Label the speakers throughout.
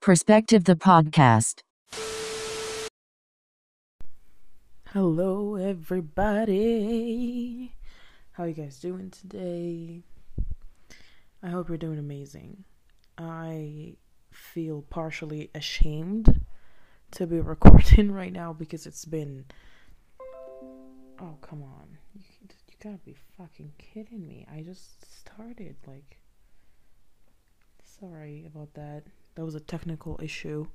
Speaker 1: Perspective the podcast.
Speaker 2: Hello, everybody. How you guys doing today? I hope you're doing amazing. I feel partially ashamed to be recording right now because it's been. Oh, come on. You, you gotta be fucking kidding me. I just started. Like. Sorry about that. That was a technical issue.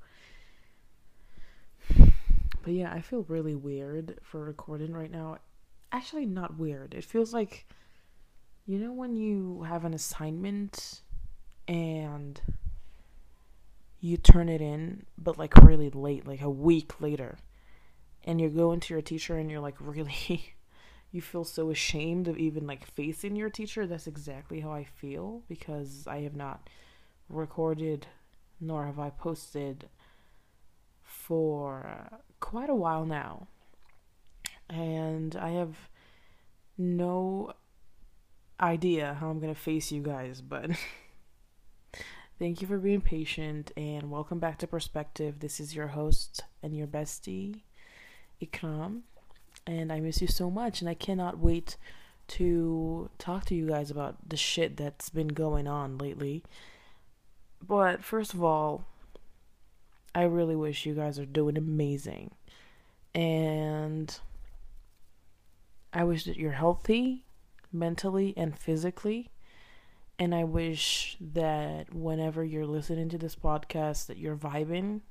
Speaker 2: But yeah, I feel really weird for recording right now. Actually, not weird. It feels like. You know, when you have an assignment and you turn it in, but like really late, like a week later, and you're going to your teacher and you're like, really, you feel so ashamed of even like facing your teacher. That's exactly how I feel because I have not recorded nor have I posted for quite a while now. And I have no idea how I'm going to face you guys, but thank you for being patient and welcome back to Perspective. This is your host and your bestie, Ikram, and I miss you so much and I cannot wait to talk to you guys about the shit that's been going on lately. But first of all, I really wish you guys are doing amazing. And I wish that you're healthy mentally and physically. And I wish that whenever you're listening to this podcast that you're vibing.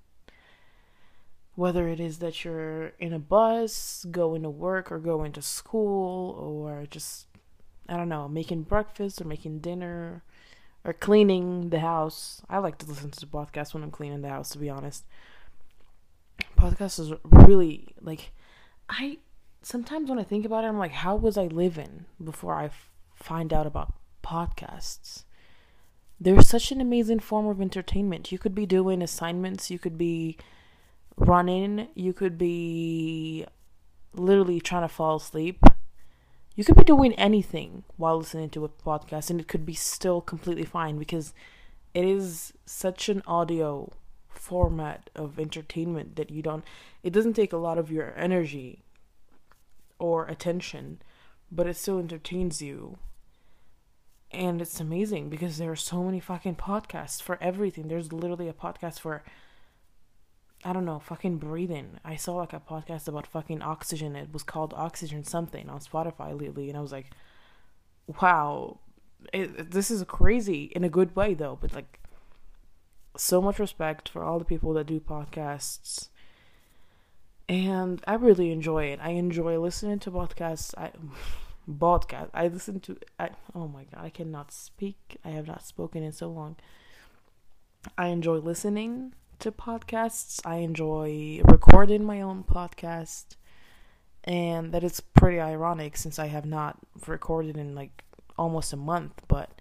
Speaker 2: Whether it is that you're in a bus, going to work or going to school or just I don't know, making breakfast or making dinner or cleaning the house. I like to listen to the podcast when I'm cleaning the house, to be honest. Podcast is really like I sometimes when I think about it, I'm like, how was I living before I f- find out about podcasts? They're such an amazing form of entertainment. You could be doing assignments, you could be running, you could be literally trying to fall asleep. You could be doing anything while listening to a podcast and it could be still completely fine because it is such an audio format of entertainment that you don't it doesn't take a lot of your energy or attention but it still entertains you. And it's amazing because there are so many fucking podcasts for everything. There's literally a podcast for I don't know, fucking breathing. I saw like a podcast about fucking oxygen. It was called Oxygen something on Spotify lately, and I was like, wow, it, this is crazy in a good way though. But like, so much respect for all the people that do podcasts, and I really enjoy it. I enjoy listening to podcasts. I podcast. I listen to. I, oh my god, I cannot speak. I have not spoken in so long. I enjoy listening to podcasts. I enjoy recording my own podcast. And that is pretty ironic since I have not recorded in like almost a month, but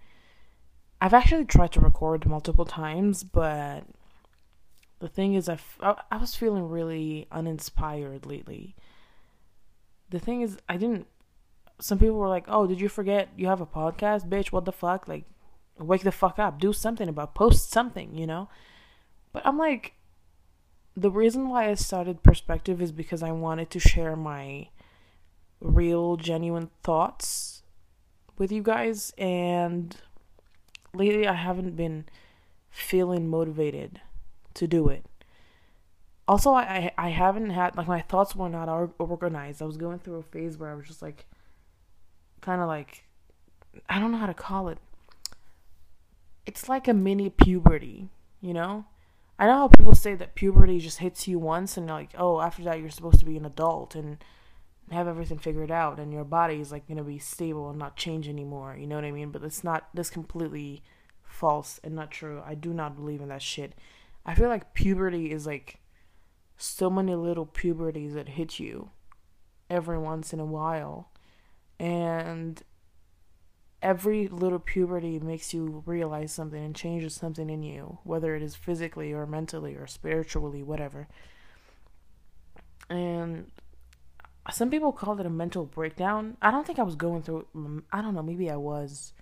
Speaker 2: I've actually tried to record multiple times, but the thing is, I, f- I was feeling really uninspired lately. The thing is, I didn't. Some people were like, "Oh, did you forget you have a podcast, bitch? What the fuck? Like, wake the fuck up, do something about, post something, you know." But I'm like, the reason why I started Perspective is because I wanted to share my real, genuine thoughts with you guys. And lately, I haven't been feeling motivated to do it. Also, I, I haven't had, like, my thoughts were not organized. I was going through a phase where I was just like, kind of like, I don't know how to call it. It's like a mini puberty, you know? I know how people say that puberty just hits you once and like, oh, after that you're supposed to be an adult and have everything figured out and your body is like going to be stable and not change anymore. You know what I mean? But it's not this completely false and not true. I do not believe in that shit. I feel like puberty is like so many little puberties that hit you every once in a while. And every little puberty makes you realize something and changes something in you, whether it is physically or mentally or spiritually, whatever. And some people call it a mental breakdown. I don't think I was going through, mm, I don't know, maybe I was.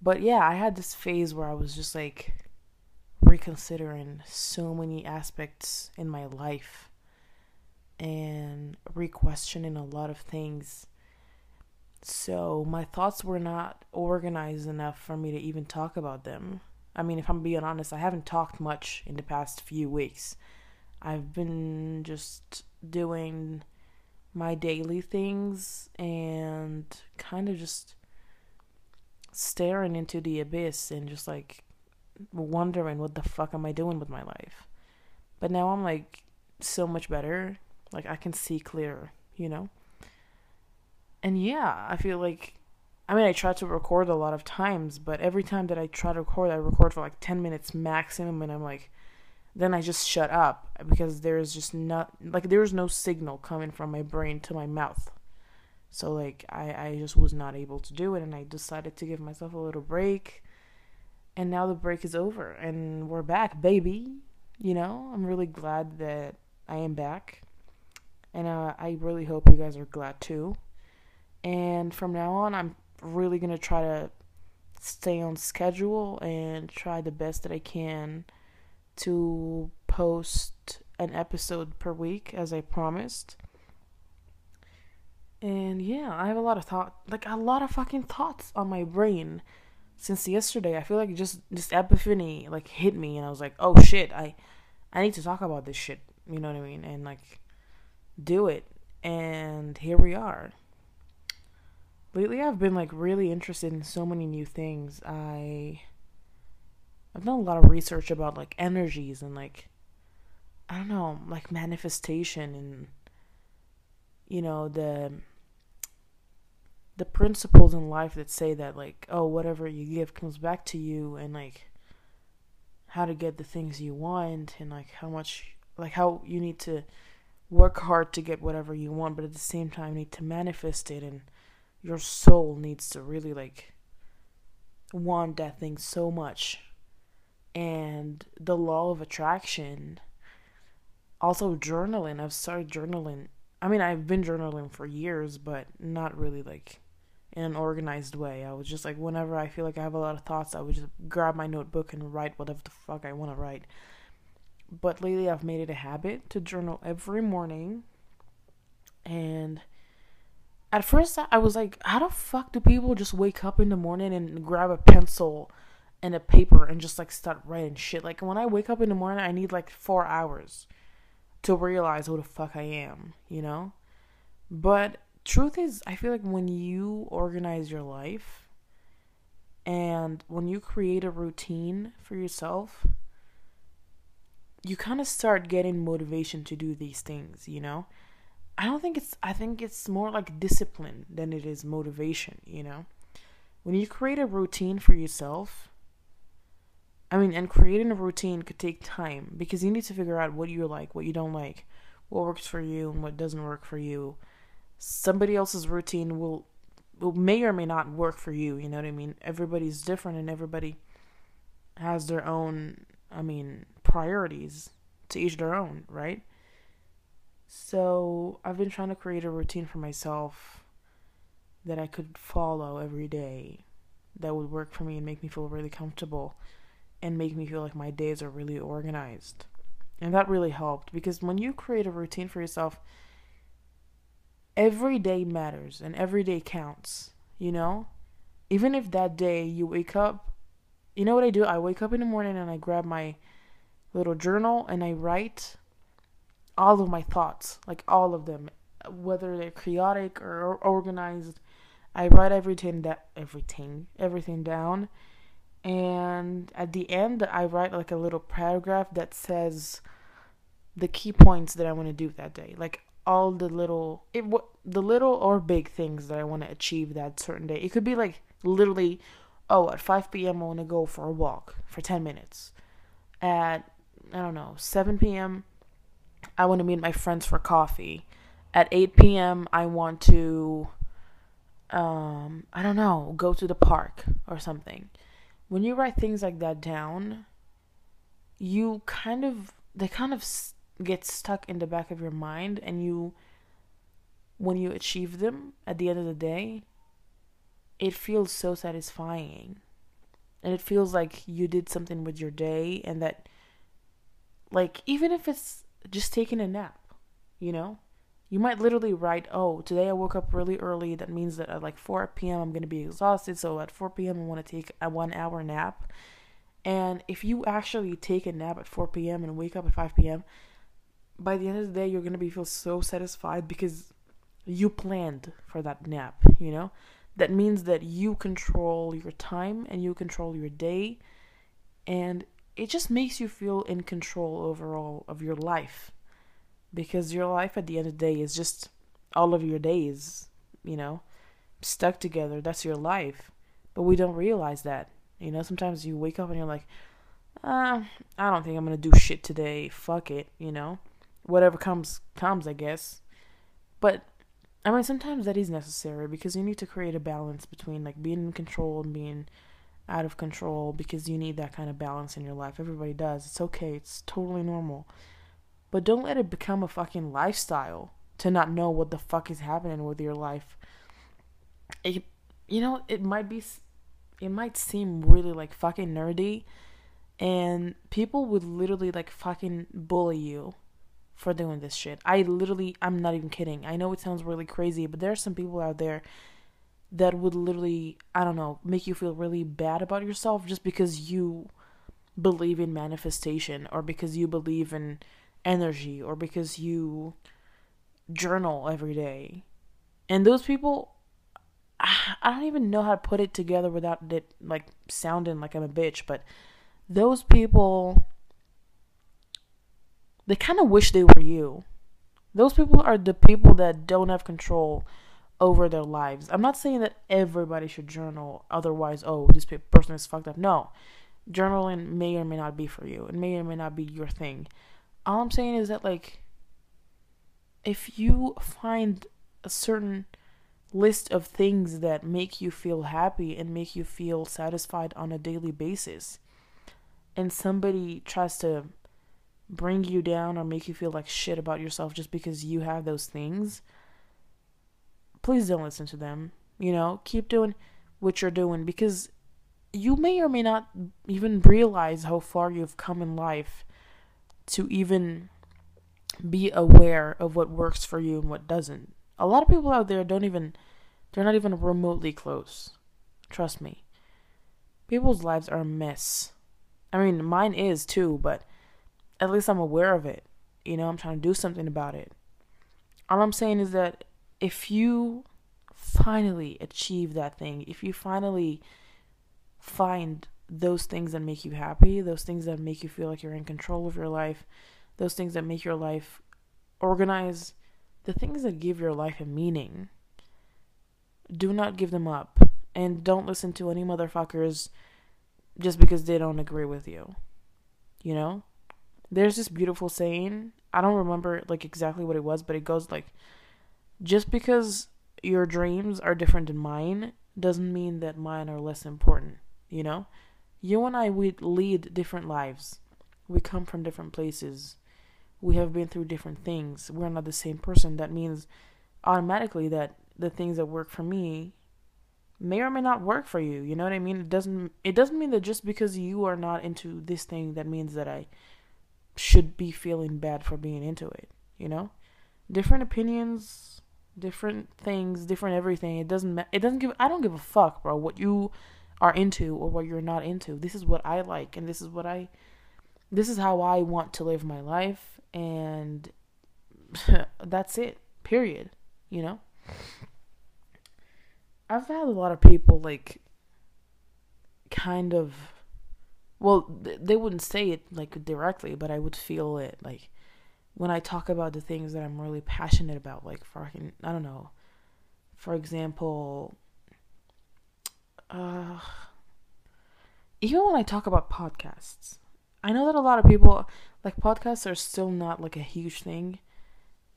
Speaker 2: But yeah, I had this phase where I was just like reconsidering so many aspects in my life and re-questioning a lot of things. So my thoughts were not organized enough for me to even talk about them. I mean, if I'm being honest, I haven't talked much in the past few weeks. I've been just doing my daily things and kind of just staring into the abyss and just like wondering what the fuck am I doing with my life. But now I'm like so much better. Like I can see clearer, you know? And yeah, I feel like I mean I try to record a lot of times, but every time that I try to record, I record for like 10 minutes maximum and I'm like then I just shut up because there's just not like there's no signal coming from my brain to my mouth. So like I I just was not able to do it and I decided to give myself a little break and now the break is over and we're back, baby. You know, I'm really glad that I am back. And uh, I really hope you guys are glad too. And from now on, I'm really going to try to stay on schedule and try the best that I can to post an episode per week as I promised. And yeah, I have a lot of thought, like a lot of fucking thoughts on my brain since yesterday. I feel like just this epiphany like hit me, and I was like, oh shit, I I need to talk about this shit. You know what I mean? And like do it. And here we are. Lately, I've been like really interested in so many new things. I I've done a lot of research about like energies and like I don't know, like manifestation and you know the the principles in life that say that like oh whatever you give comes back to you and like how to get the things you want and like how much like how you need to work hard to get whatever you want but at the same time you need to manifest it and your soul needs to really like want that thing so much and the law of attraction also journaling i've started journaling i mean i've been journaling for years but not really like in an organized way. I was just like, whenever I feel like I have a lot of thoughts, I would just grab my notebook and write whatever the fuck I want to write. But lately, I've made it a habit to journal every morning. And at first, I was like, how the fuck do people just wake up in the morning and grab a pencil and a paper and just like start writing shit? Like, when I wake up in the morning, I need like four hours to realize who the fuck I am, you know? But truth is, I feel like when you organize your life and when you create a routine for yourself, you kind of start getting motivation to do these things, you know? I don't think it's I think it's more like discipline than it is motivation, you know? When you create a routine for yourself, I mean, and creating a routine could take time because you need to figure out what you like, what you don't like, what works for you and what doesn't work for you. Somebody else's routine will will may or may not work for you you know what i mean? Everybody's different and everybody has their own i mean priorities to each their own right so i've been trying to create a routine for myself that i could follow every day that would work for me and make me feel really comfortable and make me feel like my days are really organized and that really helped because when you create a routine for yourself every day matters and every day counts, you know? Even if that day you wake up, you know what I do? I wake up in the morning and I grab my little journal and I write all of my thoughts, like all of them, whether they're chaotic or organized. I write everything that everything everything down, and at the end I write like a little paragraph that says the key points that I want to do that day, like all the little it the little or big things that I want to achieve that certain day. It could be like literally, oh, at 5 p.m. I want to go for a walk for 10 minutes. At I don't know 7 p.m. I want to meet my friends for coffee. At 8 p.m. I want to um I don't know go to the park or something. When you write things like that down, you kind of they kind of get stuck in the back of your mind and you when you achieve them at the end of the day it feels so satisfying and it feels like you did something with your day and that like even if it's just taking a nap, you know? You might literally write, "Oh, today I woke up really early. That means that at like 4 p.m. I'm going to be exhausted, so at 4 p.m. I want to take a 1-hour nap." And if you actually take a nap at 4 p.m. and wake up at 5 p.m., by the end of the day, you're going to be feel so satisfied because you planned for that nap, you know? That means that you control your time and you control your day and it just makes you feel in control overall of your life because your life at the end of the day is just all of your days, you know, stuck together. That's your life. But we don't realize that. You know, sometimes you wake up and you're like, uh, I don't think I'm going to do shit today. Fuck it, you know? Whatever comes, comes, I guess. But, I mean, sometimes that is necessary because you need to create a balance between, like, being in control and being out of control because you need that kind of balance in your life. Everybody does. It's okay, it's totally normal. But don't let it become a fucking lifestyle to not know what the fuck is happening with your life. It, you know, it might be, it might seem really like fucking nerdy, and people would literally like fucking bully you for doing this shit. I literally, I'm not even kidding. I know it sounds really crazy, but there are some people out there that would literally, I don't know, make you feel really bad about yourself just because you believe in manifestation or because you believe in energy or because you journal every day. And those people, I don't even know how to put it together without it like sounding like I'm a bitch, but those people, they kind of wish they were you. Those people are the people that don't have control over their lives. I'm not saying that everybody should journal, otherwise, oh, this person is fucked up. No. Journaling may or may not be for you, it may or may not be your thing. All I'm saying is that, like, if you find a certain list of things that make you feel happy and make you feel satisfied on a daily basis, and somebody tries to bring you down or make you feel like shit about yourself just because you have those things, please don't listen to them. You know, keep doing what you're doing because you may or may not even realize how far you've come in life to even be aware of what works for you and what doesn't. A lot of people out there don't even, they're not even remotely close. Trust me. People's lives are a mess. I mean, mine is too, but at least I'm aware of it. You know, I'm trying to do something about it. All I'm saying is that if you finally achieve that thing, if you finally find those things that make you happy, those things that make you feel like you're in control of your life, those things that make your life organized, the things that give your life a meaning, do not give them up. And don't listen to any motherfuckers just because they don't agree with you. You know? There's this beautiful saying. I don't remember like exactly what it was, but it goes like just because your dreams are different than mine doesn't mean that mine are less important, you know? You and I, we lead different lives. We come from different places. We have been through different things. We're not the same person. That means automatically that the things that work for me may or may not work for you. You know what I mean? It doesn't it doesn't mean that just because you are not into this thing that means that I should be feeling bad for being into it, you know? Different opinions different things, different everything. It doesn't ma- it doesn't give I don't give a fuck, bro, what you are into or what you're not into. This is what I like and this is what I this is how I want to live my life and that's it. Period. You know? I've had a lot of people like kind of well, they wouldn't say it like directly, but I would feel it like when I talk about the things that I'm really passionate about, like fucking, I don't know, for example, uh, even when I talk about podcasts, I know that a lot of people, like, podcasts are still not like a huge thing.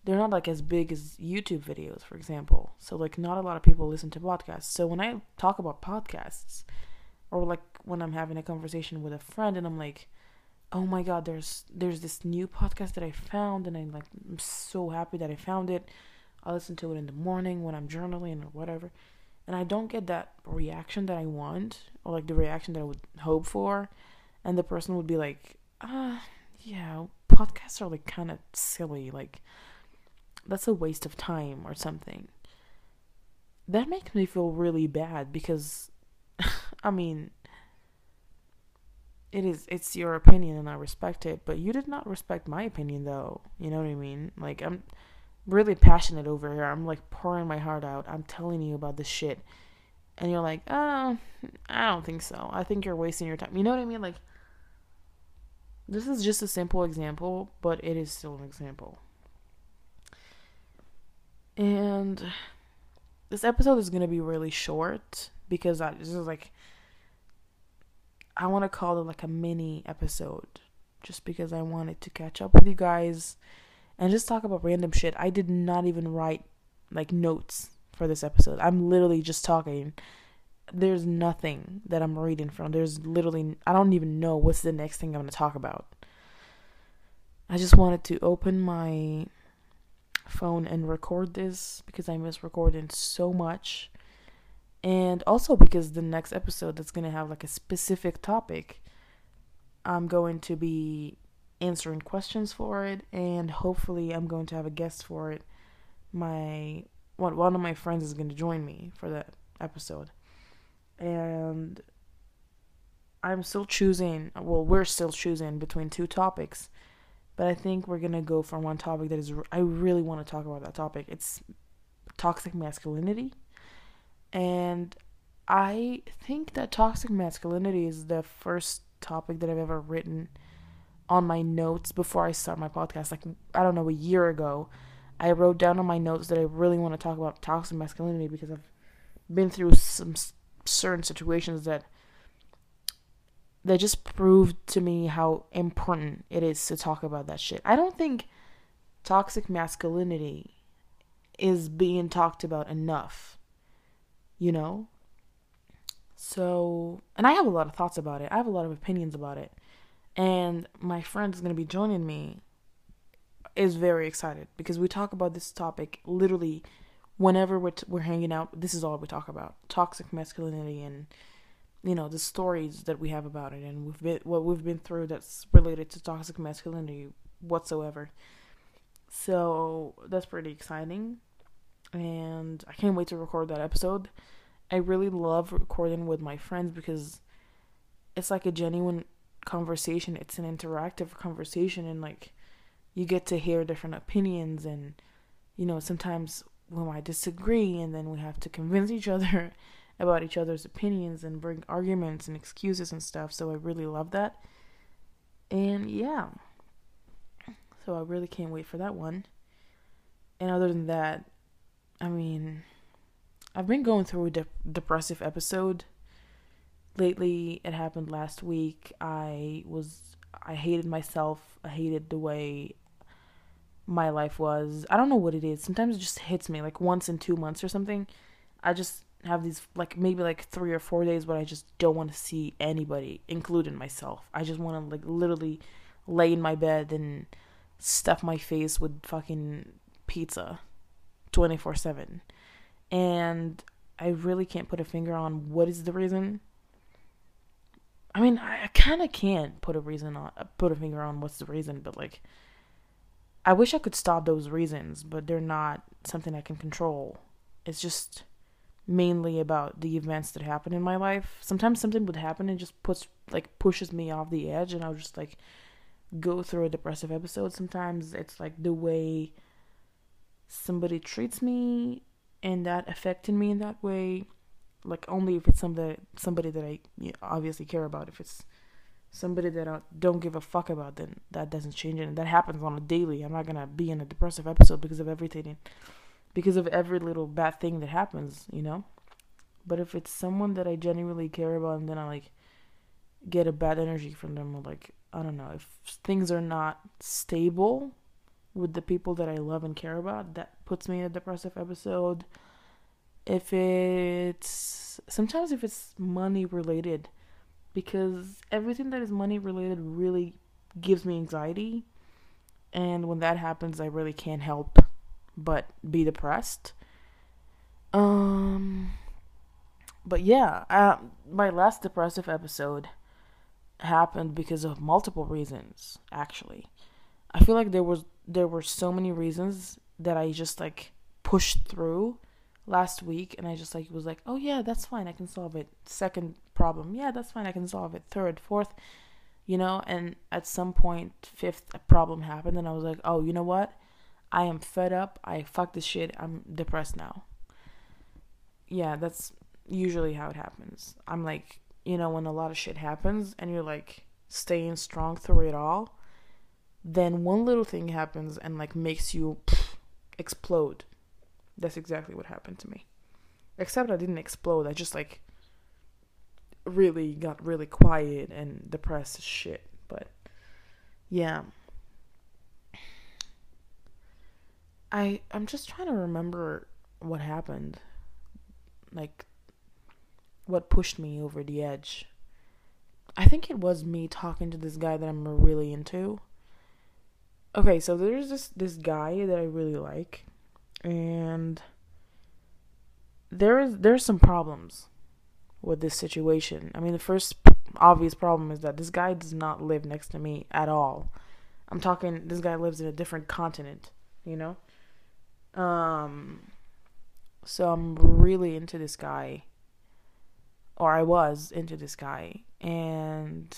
Speaker 2: They're not like as big as YouTube videos, for example. So, like, not a lot of people listen to podcasts. So, when I talk about podcasts, or like when I'm having a conversation with a friend and I'm like, oh my god there's there's this new podcast that i found and i'm like i'm so happy that i found it. I listen to it in the morning when i'm journaling or whatever. And I don't get that reaction that I want or like the reaction that I would hope for, and the person would be like, ah, yeah, podcasts are like kind of silly, like that's a waste of time or something. That makes me feel really bad because, I mean, it is it's your opinion and I respect it, but you did not respect my opinion though. You know what I mean? Like I'm really passionate over here. I'm like pouring my heart out. I'm telling you about this shit. And you're like, "Oh, I don't think so. I think you're wasting your time." You know what I mean? Like this is just a simple example, but it is still an example. And this episode is going to be really short because I, this is like I want to call it like a mini episode just because I wanted to catch up with you guys and just talk about random shit. I did not even write like notes for this episode. I'm literally just talking. There's nothing that I'm reading from. There's literally I don't even know what's the next thing I'm going to talk about. I just wanted to open my phone and record this because I miss recording so much and also because the next episode that's going to have like a specific topic i'm going to be answering questions for it and hopefully i'm going to have a guest for it. My one, one of my friends is going to join me for that episode. And i'm still choosing well we're still choosing between two topics but i think we're going to go for one topic that is i really want to talk about that topic. It's toxic masculinity and I think that toxic masculinity is the first topic that I've ever written on my notes before I start my podcast. Like, I don't know, a year ago, I wrote down on my notes that I really want to talk about toxic masculinity because I've been through some certain situations that that just proved to me how important it is to talk about that shit. I don't think toxic masculinity is being talked about enough you know? So, and I have a lot of thoughts about it. I have a lot of opinions about it. And my friend is going to be joining me is very excited because we talk about this topic literally whenever we're, t- we're hanging out. This is all we talk about toxic masculinity and, you know, the stories that we have about it and we've been, what we've been through that's related to toxic masculinity whatsoever. So that's pretty exciting and I can't wait to record that episode. I really love recording with my friends because it's like a genuine conversation. It's an interactive conversation and like you get to hear different opinions and you know, sometimes we might disagree and then we have to convince each other about each other's opinions and bring arguments and excuses and stuff. So I really love that. And yeah. So I really can't wait for that one. And other than that, I mean, I've been going through a de- depressive episode lately. It happened last week. I was I hated myself. I hated the way my life was. I don't know what it is. Sometimes it just hits me like once in 2 months or something. I just have these like maybe like 3 or 4 days where I just don't want to see anybody, including myself. I just want to like literally lay in my bed and stuff my face with fucking pizza 24 7. And I really can't put a finger on what is the reason. I mean, I, kind of can't put a reason on, uh, put a finger on what's the reason, but like, I wish I could stop those reasons, but they're not something I can control. It's just mainly about the events that happen in my life. Sometimes something would happen and just puts like pushes me off the edge, and I'll just like go through a depressive episode. Sometimes it's like the way somebody treats me and that affected me in that way like only if it's somebody somebody that I obviously care about. If it's somebody that I don't give a fuck about then that doesn't change it. And that happens on a daily. I'm not going to be in a depressive episode because of everything because of every little bad thing that happens you know? But if it's someone that I genuinely care about and then I like get a bad energy from them or like I don't know if things are not stable with the people that I love and care about, that puts me in a depressive episode. If it's sometimes if it's money related, because everything that is money related really gives me anxiety. And when that happens, I really can't help but be depressed. Um, but yeah, uh, my last depressive episode happened because of multiple reasons. Actually, I feel like there was there were so many reasons that I just like pushed through last week, and I just like was like, oh yeah, that's fine, I can solve it. Second problem, yeah, that's fine, I can solve it. Third, fourth, you know, and at some point, fifth problem happened, and I was like, oh, you know what? I am fed up. I fuck this shit. I'm depressed now. Yeah, that's usually how it happens. I'm like, you know, when a lot of shit happens and you're like staying strong through it all, then one little thing happens and like makes you pff, explode. That's exactly what happened to me. Except I didn't explode. I just like really got really quiet and depressed shit. But yeah. I I'm just trying to remember what happened. Like what pushed me over the edge. I think it was me talking to this guy that I'm really into. Okay, so there's this this guy that I really like and there's there's some problems with this situation. I mean, the first obvious problem is that this guy does not live next to me at all. I'm talking this guy lives in a different continent, you know? Um so I'm really into this guy or I was into this guy and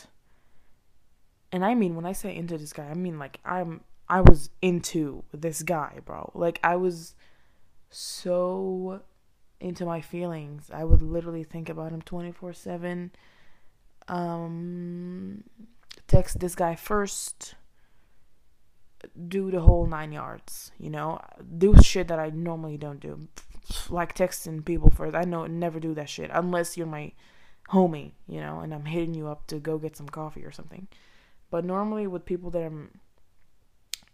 Speaker 2: and I mean when I say into this guy, I mean like I'm I was into this guy, bro. Like I was so into my feelings. I would literally think about him 24/7. Um text this guy first do the whole 9 yards, you know? Do shit that I normally don't do. Like texting people first. I know never do that shit unless you're my homie, you know, and I'm hitting you up to go get some coffee or something. But normally with people that I'm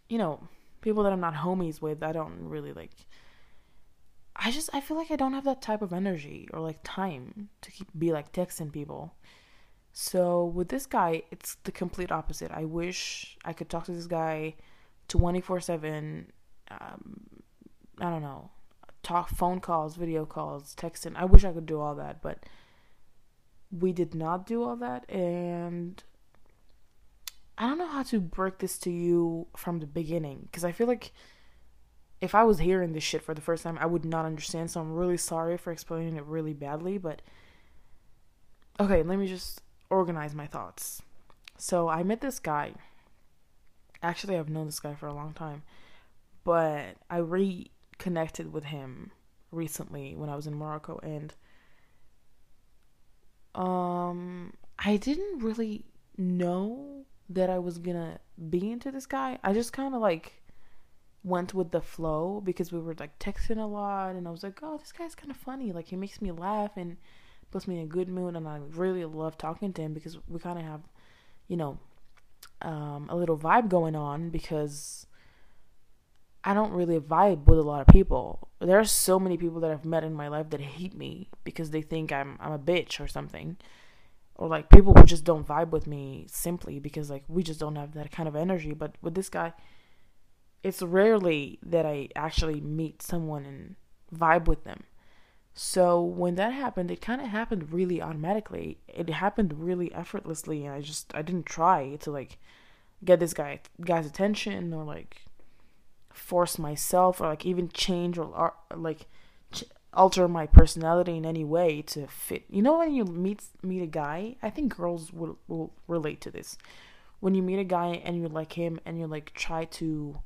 Speaker 2: you know, people that I'm not homies with, I don't really like. I just I feel like I don't have that type of energy or like time to keep be like texting people. So with this guy, it's the complete opposite. I wish I could talk to this guy 24/7 um I don't know. Talk phone calls, video calls, texting. I wish I could do all that, but we did not do all that and I don't know how to break this to you from the beginning because I feel like if I was hearing this shit for the first time, I would not understand. So I'm really sorry for explaining it really badly, but okay, let me just organize my thoughts. So I met this guy. Actually, I've known this guy for a long time, but I reconnected with him recently when I was in Morocco and um I didn't really know that I was gonna be into this guy. I just kind of like went with the flow because we were like texting a lot, and I was like, oh, this guy's kind of funny. Like he makes me laugh and puts me in a good mood, and I really love talking to him because we kind of have, you know, um, a little vibe going on because. I don't really vibe with a lot of people. There are so many people that I've met in my life that hate me because they think I'm I'm a bitch or something or like people who just don't vibe with me simply because like we just don't have that kind of energy. But with this guy it's rarely that i actually meet someone and vibe with them. So when that happened it kind of happened really automatically. It happened really effortlessly and i just i didn't try to like get this guy guy's attention or like force myself or like even change or, or like alter my personality in any way to fit. You know when you meet meet a guy, I think girls will will relate to this. When you meet a guy and you like him and you like try to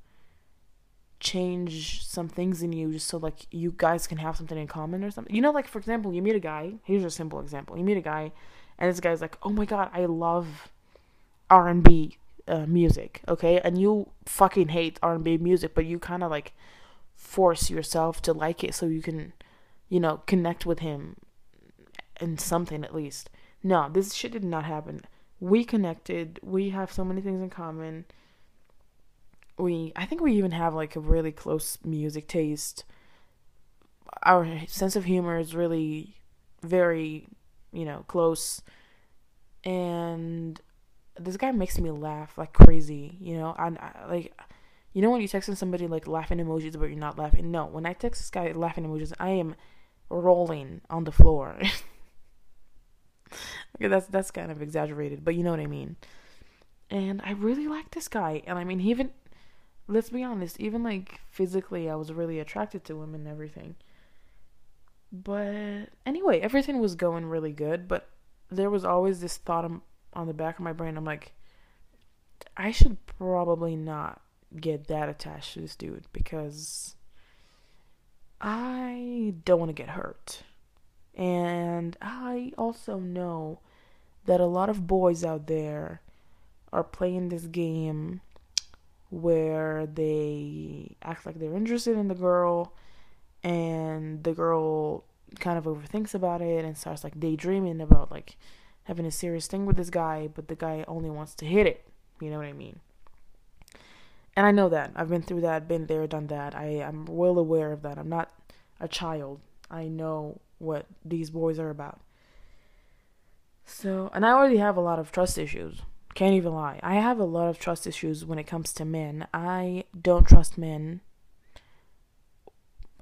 Speaker 2: change some things in you just so like you guys can have something in common or something. You know like for example, you meet a guy, here's a simple example. You meet a guy and this guy's like, "Oh my god, I love R&B uh, music." Okay? And you fucking hate R&B music, but you kind of like force yourself to like it so you can you know, connect with him in something at least. No, this shit did not happen. We connected. We have so many things in common. We, I think we even have like a really close music taste. Our sense of humor is really very, you know, close. And this guy makes me laugh like crazy, you know. I, I uh, like, you know, when you texting somebody like laughing emojis, but you're not laughing. No, when I text this guy laughing emojis, I am rolling on the floor. okay, that's that's kind of exaggerated, but you know what I mean. And I really like this guy, and I mean, even let's be honest, even like physically, I was really attracted to him and everything. But anyway, everything was going really good, but there was always this thought on the back of my brain. I'm like, I should probably not get that attached to this dude because I don't want to get hurt. And I also know that a lot of boys out there are playing this game where they act like they're interested in the girl and the girl kind of overthinks about it and starts like daydreaming about like having a serious thing with this guy, but the guy only wants to hit it. You know what I mean? And I know that. I've been through that, been there, done that. I am well aware of that. I'm not a child. I know what these boys are about. So, and I already have a lot of trust issues. Can't even lie. I have a lot of trust issues when it comes to men. I don't trust men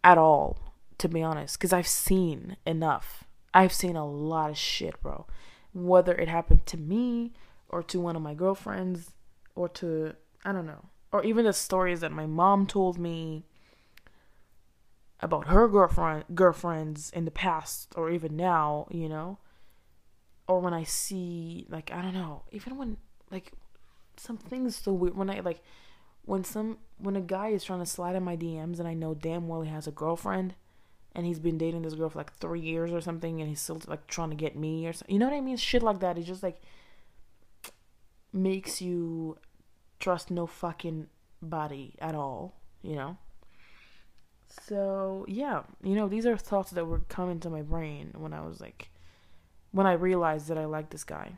Speaker 2: at all, to be honest, because I've seen enough. I've seen a lot of shit, bro. Whether it happened to me or to one of my girlfriends or to, I don't know, or even the stories that my mom told me about her girlfriend girlfriends in the past or even now, you know or when I see like I don't know, even when like some things so weird when I like when some when a guy is trying to slide in my DMs and I know damn well he has a girlfriend and he's been dating this girl for like three years or something and he's still like trying to get me or something. You know what I mean? Shit like that. It just like makes you trust no fucking body at all, you know? So yeah, you know, these are thoughts that were coming to my brain when I was like when I realized that I liked this guy.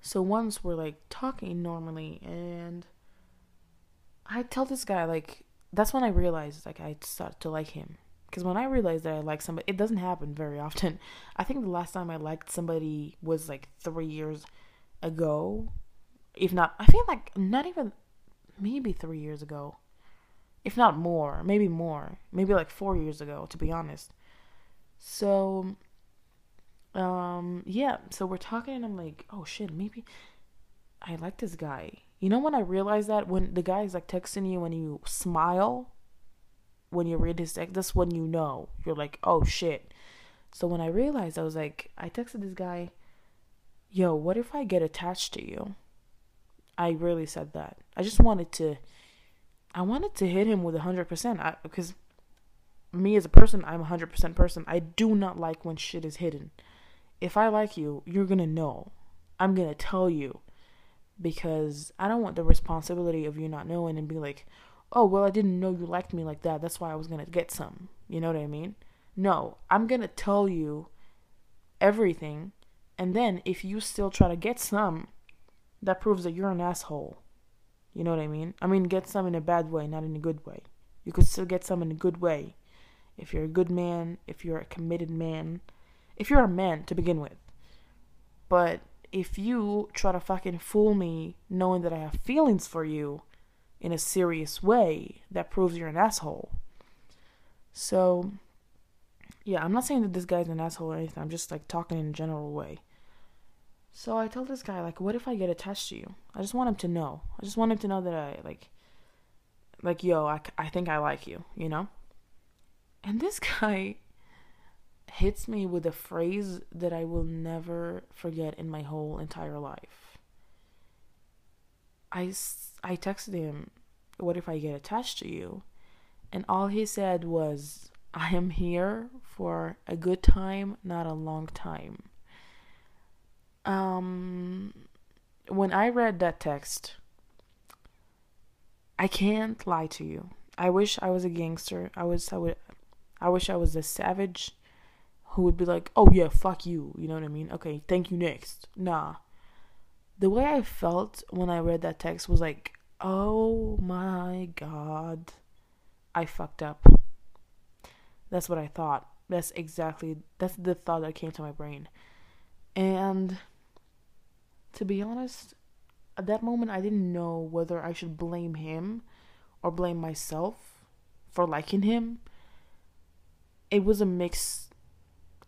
Speaker 2: So once we're like talking normally, and I tell this guy, like, that's when I realized, like, I started to like him. Because when I realized that I like somebody, it doesn't happen very often. I think the last time I liked somebody was like three years ago. If not, I feel like not even, maybe three years ago. If not more, maybe more. Maybe like four years ago, to be honest. So um yeah so we're talking and i'm like oh shit maybe i like this guy you know when i realized that when the guy is like texting you and you smile when you read his text that's when you know you're like oh shit so when i realized i was like i texted this guy yo what if i get attached to you i really said that i just wanted to i wanted to hit him with a hundred percent I, because me as a person i'm a hundred percent person i do not like when shit is hidden if I like you, you're going to know. I'm going to tell you because I don't want the responsibility of you not knowing and be like, oh, well, I didn't know you liked me like that. That's why I was going to get some. You know what I mean? No, I'm going to tell you everything. And then if you still try to get some, that proves that you're an asshole. You know what I mean? I mean, get some in a bad way, not in a good way. You could still get some in a good way. If you're a good man, if you're a committed man, if you're a man to begin with. But if you try to fucking fool me knowing that I have feelings for you in a serious way, that proves you're an asshole. So, yeah, I'm not saying that this guy's an asshole or anything. I'm just like talking in a general way. So I told this guy, like, what if I get attached to you? I just want him to know. I just want him to know that I, like, like, yo, I, I think I like you, you know? And this guy hits me with a phrase that I will never forget in my whole entire life. I, I texted him, What if I get attached to you? And all he said was, I am here for a good time, not a long time. Um, when I read that text, I can't lie to you. I wish I was a gangster. I was I would I wish I was a savage who would be like, oh yeah, fuck you. You know what I mean? Okay, thank you next. Nah. The way I felt when I read that text was like, oh my god, I fucked up. That's what I thought. That's exactly, that's the thought that came to my brain. And to be honest, at that moment, I didn't know whether I should blame him or blame myself for liking him. It was a mix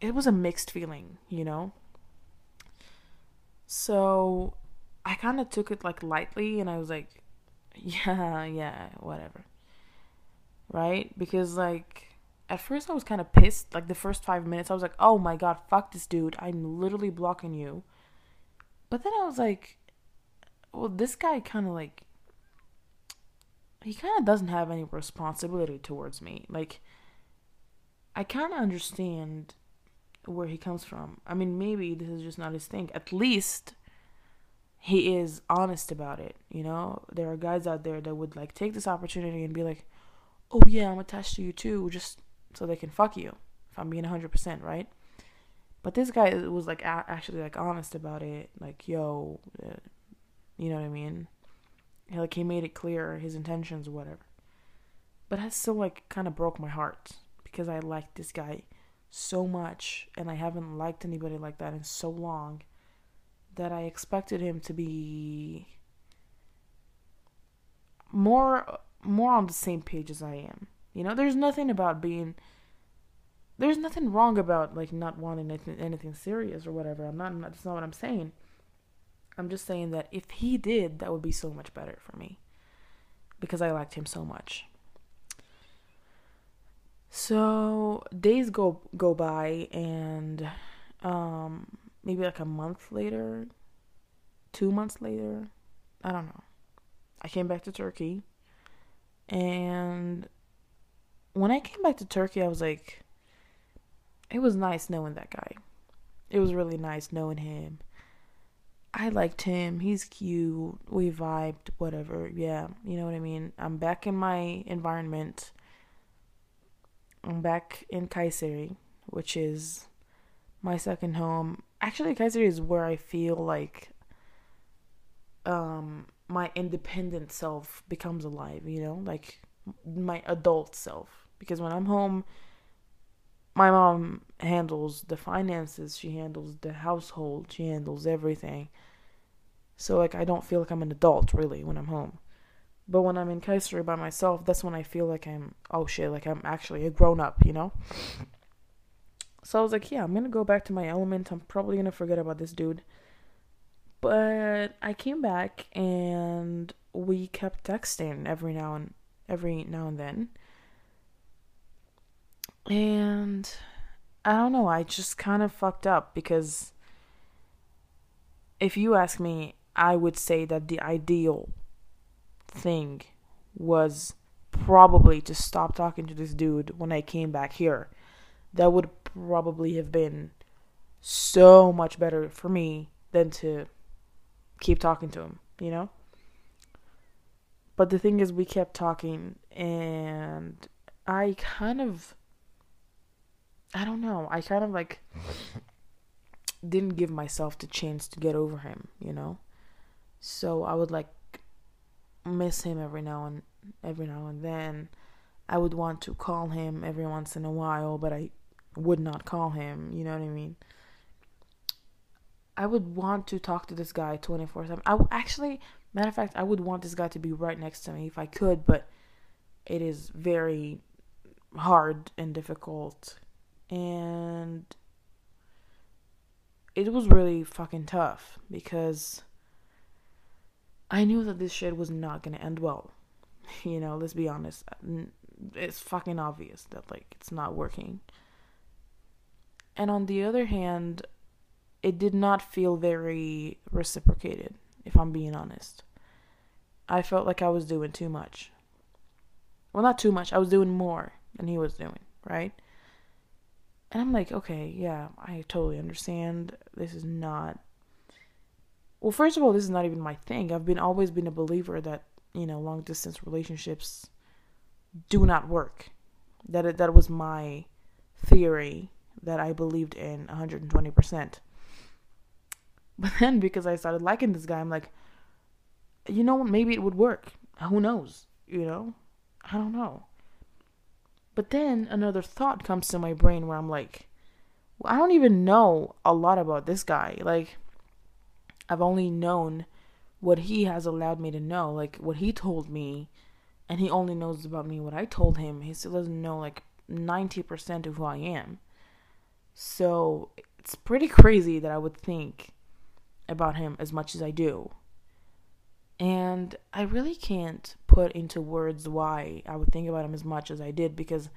Speaker 2: it was a mixed feeling, you know? So I kind of took it like lightly and I was like, yeah, yeah, whatever. Right? Because like at first I was kind of pissed. Like the first five minutes, I was like, oh my god, fuck this dude. I'm literally blocking you. But then I was like, well, this guy kind of like, he kind of doesn't have any responsibility towards me. Like, I kind of understand where he comes from. I mean, maybe this is just not his thing. At least he is honest about it. You know, there are guys out there that would like take this opportunity and be like, "Oh yeah, I'm attached to you too," just so they can fuck you. If I'm being 100%, right? But this guy was like a- actually like honest about it. Like, yo, uh, you know what I mean? Like he made it clear his intentions whatever. But that still like kind of broke my heart because I liked this guy so much and I haven't liked anybody like that in so long that I expected him to be more more on the same page as I am. You know, there's nothing about being there's nothing wrong about like not wanting anything, anything serious or whatever. I'm not, I'm not that's not what I'm saying. I'm just saying that if he did, that would be so much better for me because I liked him so much. So days go go by and um maybe like a month later, 2 months later, I don't know. I came back to Turkey and when I came back to Turkey, I was like it was nice knowing that guy. It was really nice knowing him. I liked him. He's cute. We vibed, whatever. Yeah, you know what I mean? I'm back in my environment. I'm back in Kayseri, which is my second home. Actually, Kayseri is where I feel like um my independent self becomes alive, you know? Like my adult self because when I'm home my mom handles the finances, she handles the household, she handles everything. So like I don't feel like I'm an adult really when I'm home. But when I'm in Kayseri by myself, that's when I feel like I'm oh shit, like I'm actually a grown up, you know? So I was like, yeah, I'm gonna go back to my element. I'm probably gonna forget about this dude. But I came back and we kept texting every now and every now and then. And I don't know, I just kind of fucked up because if you ask me, I would say that the ideal thing was probably to stop talking to this dude when I came back here. That would probably have been so much better for me than to keep talking to him, you know? But the thing is, we kept talking, and I kind of I don't know. I kind of like didn't give myself the chance to get over him, you know? So I would like miss him every now and every now and then. I would want to call him every once in a while, but I would not call him, you know what I mean? I would want to talk to this guy 24/7. I w- actually matter of fact, I would want this guy to be right next to me if I could, but it is very hard and difficult and it was really fucking tough because I knew that this shit was not gonna end well. You know, let's be honest. It's fucking obvious that, like, it's not working. And on the other hand, it did not feel very reciprocated, if I'm being honest. I felt like I was doing too much. Well, not too much. I was doing more than he was doing, right? And I'm like, okay, yeah, I totally understand. This is not. Well, first of all, this is not even my thing. I've been always been a believer that you know long distance relationships do not work. That that was my theory that I believed in 120%. But then because I started liking this guy, I'm like, you know, maybe it would work. Who knows? You know, I don't know. But then another thought comes to my brain where I'm like, I don't even know a lot about this guy. Like, I've only known what he has allowed me to know, like what he told me, and he only knows about me what I told him. He still doesn't know like 90% of who I am. So it's pretty crazy that I would think about him as much as I do. And I really can't put into words why I would think about him as much as I did because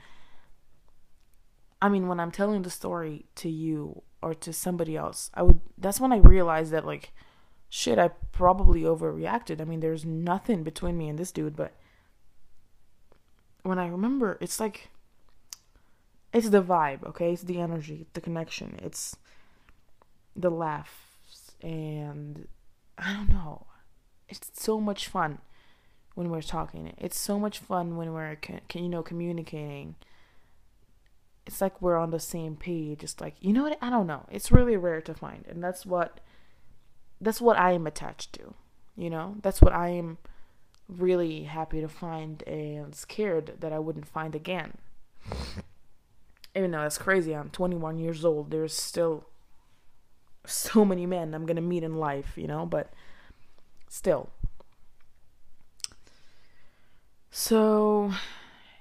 Speaker 2: I mean when I'm telling the story to you or to somebody else, I would that's when I realized that like shit, I probably overreacted. I mean, there's nothing between me and this dude, but when I remember, it's like it's the vibe, okay? It's the energy, the connection. It's the laughs and I don't know. It's so much fun when we're talking. It's so much fun when we're you know communicating. It's like we're on the same page. It's like you know what I don't know. It's really rare to find, and that's what that's what I am attached to. You know, that's what I am really happy to find and scared that I wouldn't find again. Even though that's crazy, I'm 21 years old. There's still so many men I'm gonna meet in life, you know, but still. So,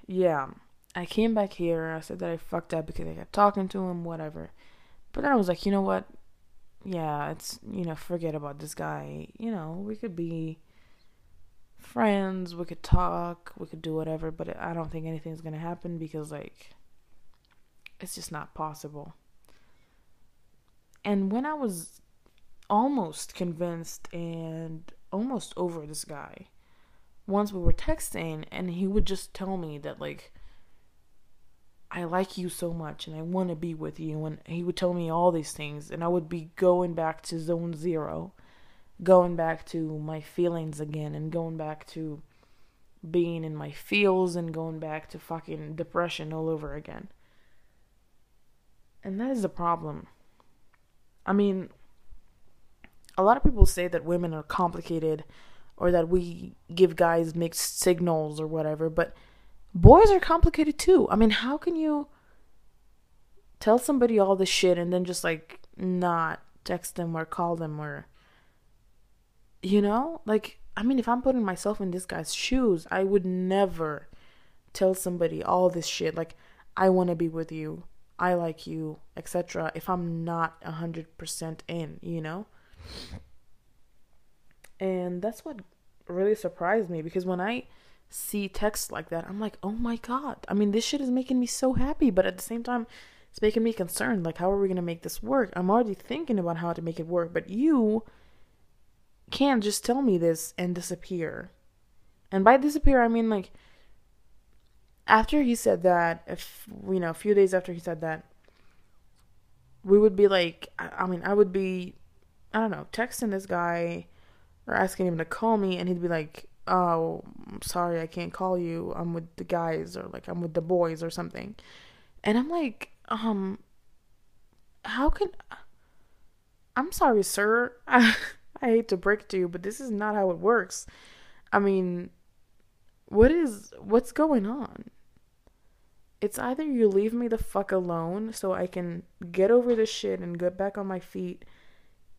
Speaker 2: yeah, I came back here. I said that I fucked up because I kept talking to him, whatever. But then I was like, you know what? Yeah, it's, you know, forget about this guy. You know, we could be friends, we could talk, we could do whatever, but I don't think anything's gonna happen because, like, it's just not possible. And when I was almost convinced and almost over this guy, once we were texting, and he would just tell me that, like, I like you so much and I want to be with you. And he would tell me all these things, and I would be going back to zone zero, going back to my feelings again, and going back to being in my feels and going back to fucking depression all over again. And that is the problem. I mean, a lot of people say that women are complicated or that we give guys mixed signals or whatever, but boys are complicated too. I mean, how can you tell somebody all this shit and then just like not text them or call them or you know? Like I mean, if I'm putting myself in this guy's shoes, I would never tell somebody all this shit like I want to be with you. I like you, etc. if I'm not 100% in, you know? And that's what really surprised me because when I see texts like that, I'm like, oh my god. I mean, this shit is making me so happy, but at the same time, it's making me concerned. Like, how are we gonna make this work? I'm already thinking about how to make it work, but you can't just tell me this and disappear. And by disappear, I mean like after he said that, if you know, a few days after he said that, we would be like, I mean, I would be, I don't know, texting this guy or asking him to call me, and he'd be like, "Oh, I'm sorry, I can't call you. I'm with the guys, or like I'm with the boys, or something." And I'm like, um, how can? I'm sorry, sir. I, hate to break to you, but this is not how it works. I mean, what is what's going on? It's either you leave me the fuck alone so I can get over this shit and get back on my feet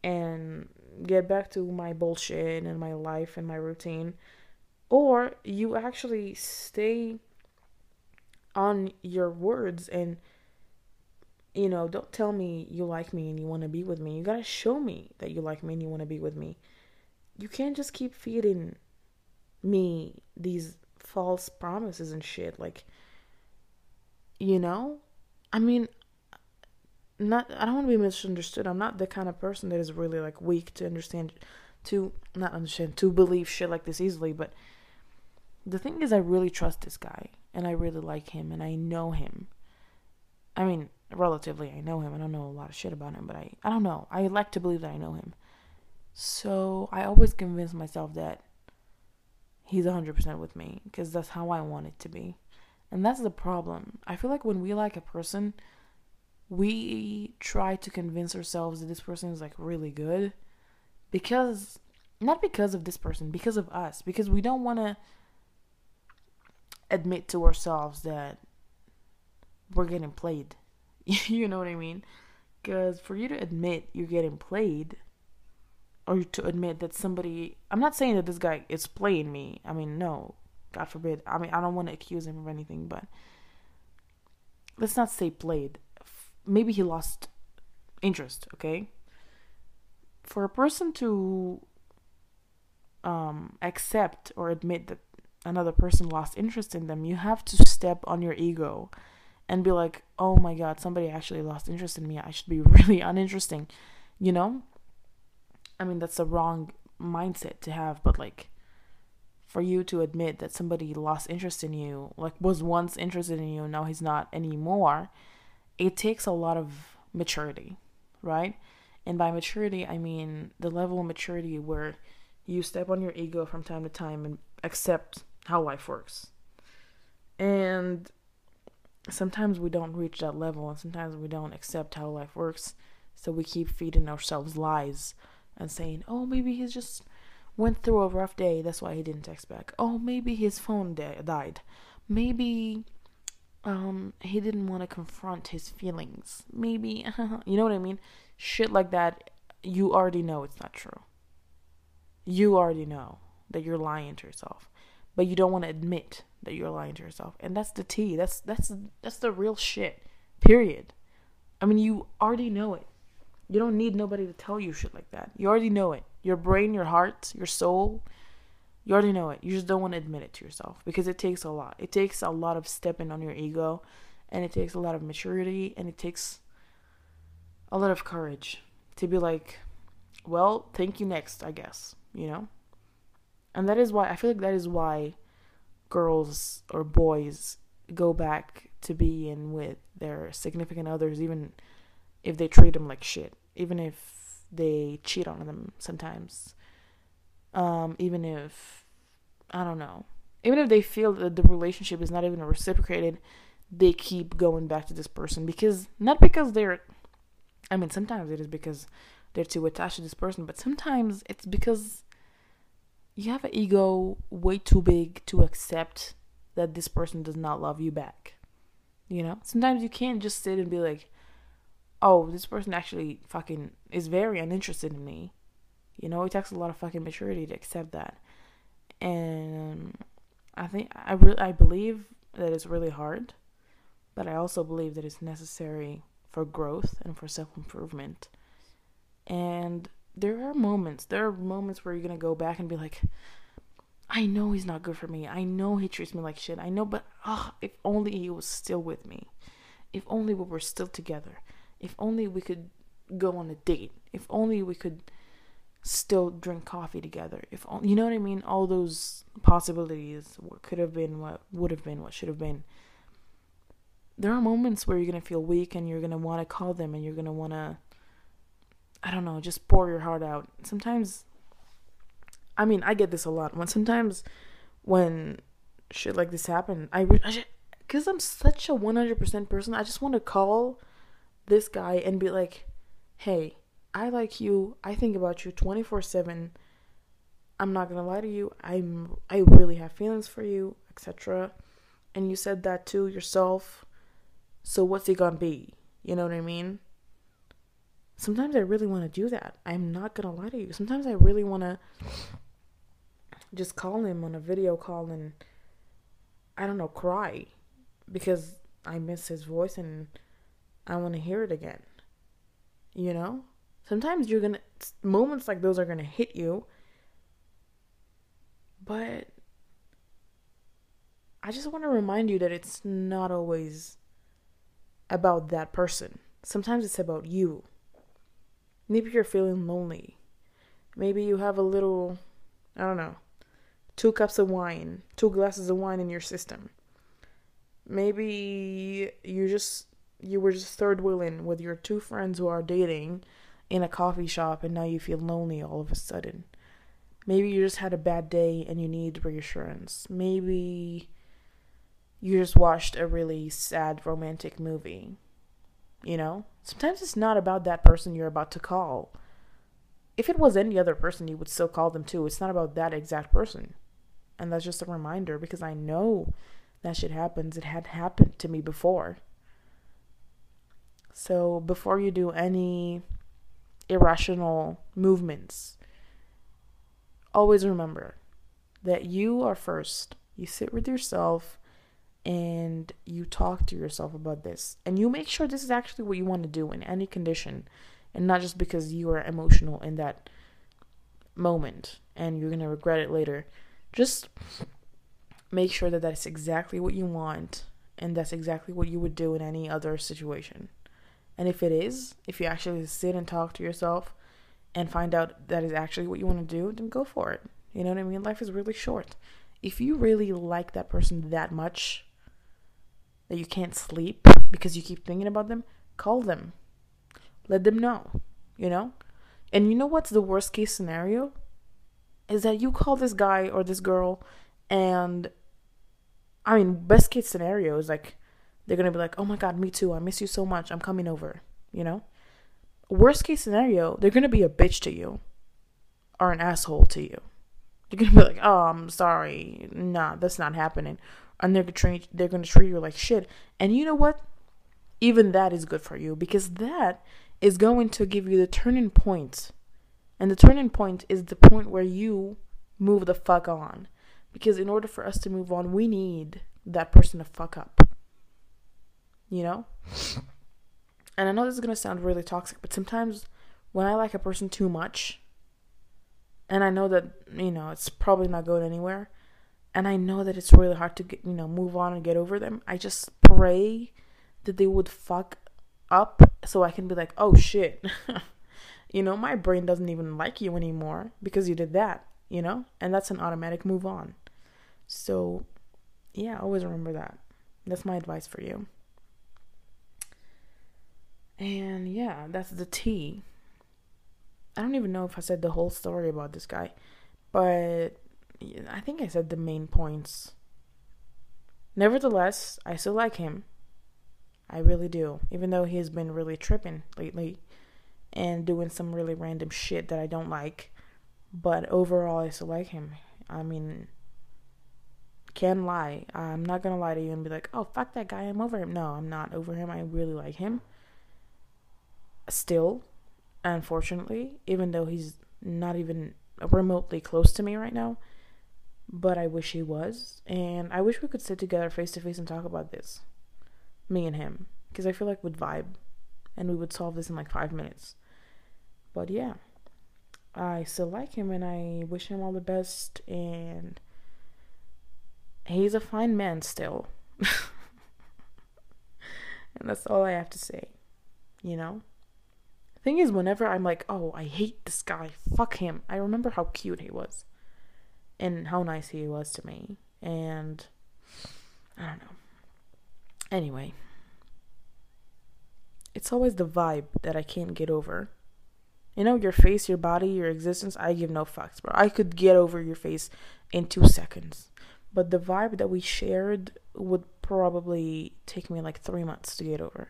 Speaker 2: and get back to my bullshit and my life and my routine, or you actually stay on your words and you know, don't tell me you like me and you want to be with me. You got to show me that you like me and you want to be with me. You can't just keep feeding me these false promises and shit like you know? I mean, not I don't want to be misunderstood. I'm not the kind of person that is really like weak to understand to not understand to believe shit like this easily, but the thing is I really trust this guy and I really like him and I know him. I mean, relatively I know him. I don't know a lot of shit about him, but I I don't know. I like to believe that I know him. So, I always convince myself that he's 100% with me because that's how I want it to be. And that's the problem. I feel like when we like a person, we try to convince ourselves that this person is like really good because not because of this person, because of us, because we don't want to admit to ourselves that we're getting played. you know what I mean? Because for you to admit you're getting played, or to admit that somebody, I'm not saying that this guy is playing me. I mean, no, God forbid. I mean, I don't want to accuse him of anything, but let's not say played maybe he lost interest, okay? for a person to um, accept or admit that another person lost interest in them, you have to step on your ego and be like, oh my god, somebody actually lost interest in me. I should be really uninteresting. You know? I mean, that's the wrong mindset to have, but like, for you to admit that somebody lost interest in you, like was once interested in you, now he's not anymore, it takes a lot of maturity, right? And by maturity, I mean the level of maturity where you step on your ego from time to time and accept how life works. And sometimes we don't reach that level, and sometimes we don't accept how life works. So we keep feeding ourselves lies and saying, oh, maybe he's just went through a rough day. That's why he didn't text back. Oh, maybe his phone di- died. Maybe um he didn't want to confront his feelings. Maybe you know what I mean? Shit like that, you already know it's not true. You already know that you're lying to yourself, but you don't want to admit that you're lying to yourself. And that's the T. That's that's that's the real shit. Period. I mean, you already know it. You don't need nobody to tell you shit like that. You already know it. Your brain, your heart, your soul, you already know it. You just don't want to admit it to yourself because it takes a lot. It takes a lot of stepping on your ego and it takes a lot of maturity and it takes a lot of courage to be like, well, thank you next, I guess, you know? And that is why I feel like that is why girls or boys go back to being with their significant others even if they treat them like shit, even if they cheat on them sometimes. Um, even if I don't know, even if they feel that the relationship is not even reciprocated, they keep going back to this person because not because they're I mean, sometimes it is because they're too attached to this person, but sometimes it's because you have an ego way too big to accept that this person does not love you back. You know? Sometimes you can't just sit and be like, oh, this person actually fucking is very uninterested in me. You know, it takes a lot of fucking maturity to accept that. And I think I really I believe that it's really hard, but I also believe that it's necessary for growth and for self-improvement. And there are moments, there are moments where you're going to go back and be like I know he's not good for me. I know he treats me like shit. I know, but ah, if only he was still with me. If only we were still together if only we could go on a date. If only we could still drink coffee together. If you know what I mean? All those possibilities, what could have been, what would have been, what should have been. There are moments where you're going to feel weak and you're going to want to call them and you're going to want to, I don't know, just pour your heart out. Sometimes, I mean, I get this a lot. When sometimes when shit like this happen, I, because I'm such a 100% person, I just want to call this guy and be like, hey, I like you. I think about you 24 7. I'm not gonna lie to you. I'm I really have feelings for you, etc. And you said that to yourself. So what's it gonna be? You know what I mean? Sometimes I really want to do that. I'm not gonna lie to you. Sometimes I really want to just call him on a video call and I don't know, cry because I miss his voice and I want to hear it again. You know? Sometimes you're to, moments like those are to hit you. But I just want to remind you that it's not always about that person. Sometimes it's about you. Maybe you're feeling lonely. Maybe you have a little, I don't know, two cups of wine, two glasses of wine in your system. Maybe you just you were just third wheeling with your two friends who are dating in a coffee shop and now you feel lonely all of a sudden. Maybe you just had a bad day and you need reassurance. Maybe you just watched a really sad romantic movie. You know? Sometimes it's not about that person you're about to call. If it was any other person, you would still call them too. It's not about that exact person. And that's just a reminder because I know that shit happens. It had happened to me before. So before you do any irrational movements, always remember that you are first. You sit with yourself and you talk to yourself about this. And you make sure this is actually what you want to do in any condition. and not just because you are emotional in that moment and you're going to regret it later. Just make sure that that's exactly what you want and that's exactly what you would do in any other situation. And if it is, if you actually sit and talk to yourself and find out that is actually what you want to do, then go for it. You know what I mean? Life is really short. If you really like that person that much that you can't sleep because you keep thinking about them, call them. Let them know, you know? And you know what's the worst case scenario? Is that you call this guy or this girl and I mean, best case scenario is like they're gonna be like, "Oh my god, me too. I miss you so much. I'm coming over." You know. Worst case scenario, they're gonna be a bitch to you, or an asshole to you. They're gonna be like, "Oh, I'm sorry. Nah, that's not happening," and they're gonna treat they're gonna treat you like shit. And you know what? Even that is good for you because that is going to give you the turning point, and the turning point is the point where you move the fuck on. Because in order for us to move on, we need that person to fuck up you know? And I know this is going to sound really toxic, but sometimes when I like a person too much, and I know that, you know, it's probably not going anywhere, and I know that it's really hard to get, you know, move on and get over them, I just pray that they would fuck up so I can be like, oh shit. you know, my brain doesn't even like you anymore because you did that, you know? And that's an automatic move on. So, yeah, always remember that. That's my advice for you. And yeah, that's the tea. I don't even know if I said the whole story about this guy, but I think I said the main points. Nevertheless, I still like him. I really do. Even though he's been really tripping lately and doing some really random shit that I don't like. But overall, I still like him. I mean, can lie. I'm not gonna lie to you and be like, oh, fuck that guy, I'm over him. No, I'm not over him. I really like him still, unfortunately, even though he's not even remotely close to me right now. But I wish he was. And I wish we could sit together face to face and talk about this. Me and him. Because I feel like we'd vibe. And we would solve this in like five minutes. But yeah. I still like him and I wish him all the best. And he's a fine man still. and that's all I have to say. You know? Thing is, whenever I'm like, oh, I hate this guy, fuck him, I remember how cute he was and how nice he was to me. And I don't know. Anyway, it's always the vibe that I can't get over. You know, your face, your body, your existence, I give no fucks, bro. I could get over your face in two seconds. But the vibe that we shared would probably take me like three months to get over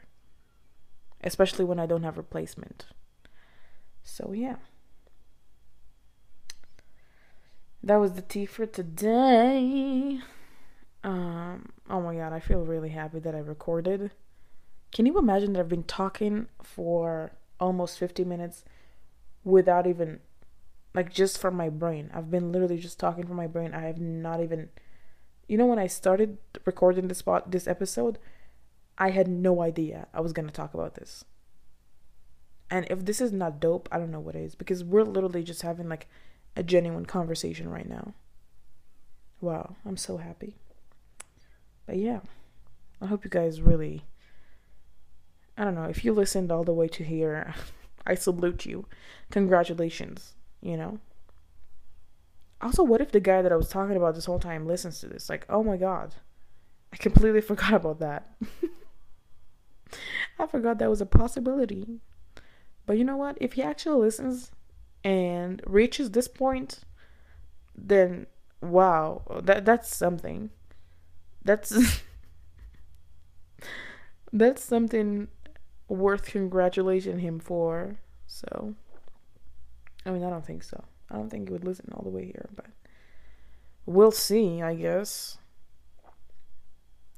Speaker 2: especially when I don't have replacement. So yeah. That was the tea for today. Um oh my god, I feel really happy that I recorded. Can you imagine that I've been talking for almost 50 minutes without even like just from my brain. I've been literally just talking from my brain. I have not even you know when I started recording this spot this episode, I had no idea I was going to talk about this. And if this is not dope, I don't know what is because we're literally just having like a genuine conversation right now. Wow, I'm so happy. But yeah, I hope you guys really. I don't know, if you listened all the way to here, I salute you. Congratulations, you know? Also, what if the guy that I was talking about this whole time listens to this? Like, oh my god, I completely forgot about that. I forgot that was a possibility. But you know what? If he actually listens and reaches this point, then wow, that that's something. That's that's something worth congratulating him for. So, I mean, I don't think so. I don't think he would listen all the way here, but we'll see, I guess.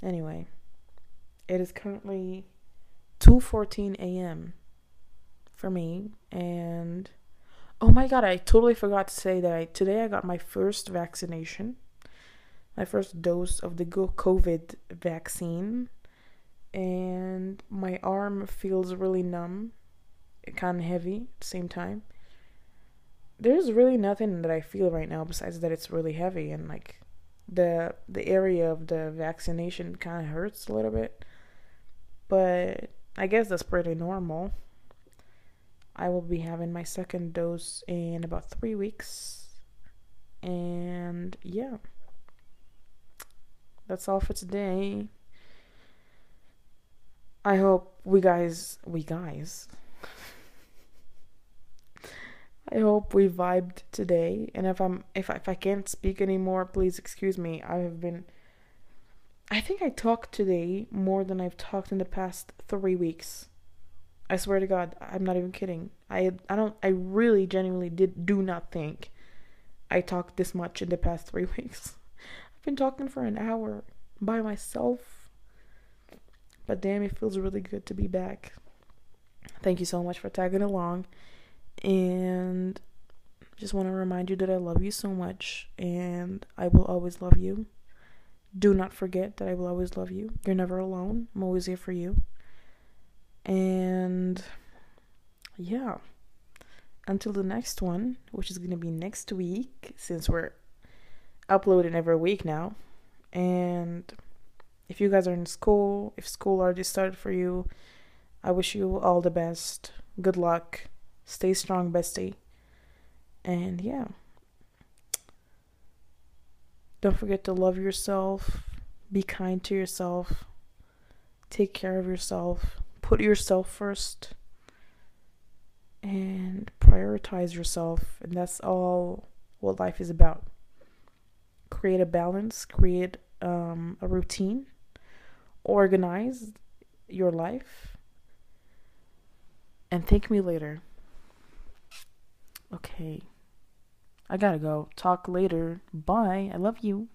Speaker 2: Anyway, it is currently 2:14 a.m. for me and oh my god, I totally forgot to say that I, today I got my first vaccination. My first dose of the COVID vaccine and my arm feels really numb. kind of heavy at the same time. There's really nothing that I feel right now besides that it's really heavy and like the the area of the vaccination kind of hurts a little bit. But I guess that's pretty normal. I will be having my second dose in about 3 weeks. And yeah. That's all for today. I hope we guys, we guys, I hope we vibed today. And if I'm, if I, if I can't speak anymore, please excuse me. I have been, I think I talked today more than I've talked in the past three weeks. I swear to God, I'm not even kidding. I, I don't, I really genuinely did do not think I talked this much in the past three weeks. I've been talking for an hour by myself but damn, it feels really good to be back. Thank you so much for tagging along. And just want to remind you that I love you so much and I will always love you. Do not forget that I will always love you. You're never alone. I'm always here for you. And yeah. Until the next one, which is going to be next week since we're uploading every week now. And if you guys are in school, if school already started for you, I wish you all the best. Good luck. Stay strong, bestie. And yeah. Don't forget to love yourself. Be kind to yourself. Take care of yourself. Put yourself first. And prioritize yourself. And that's all what life is about. Create a balance, create um, a routine organize your life and thank me later. Okay. I gotta go. Talk later. Bye. I love you.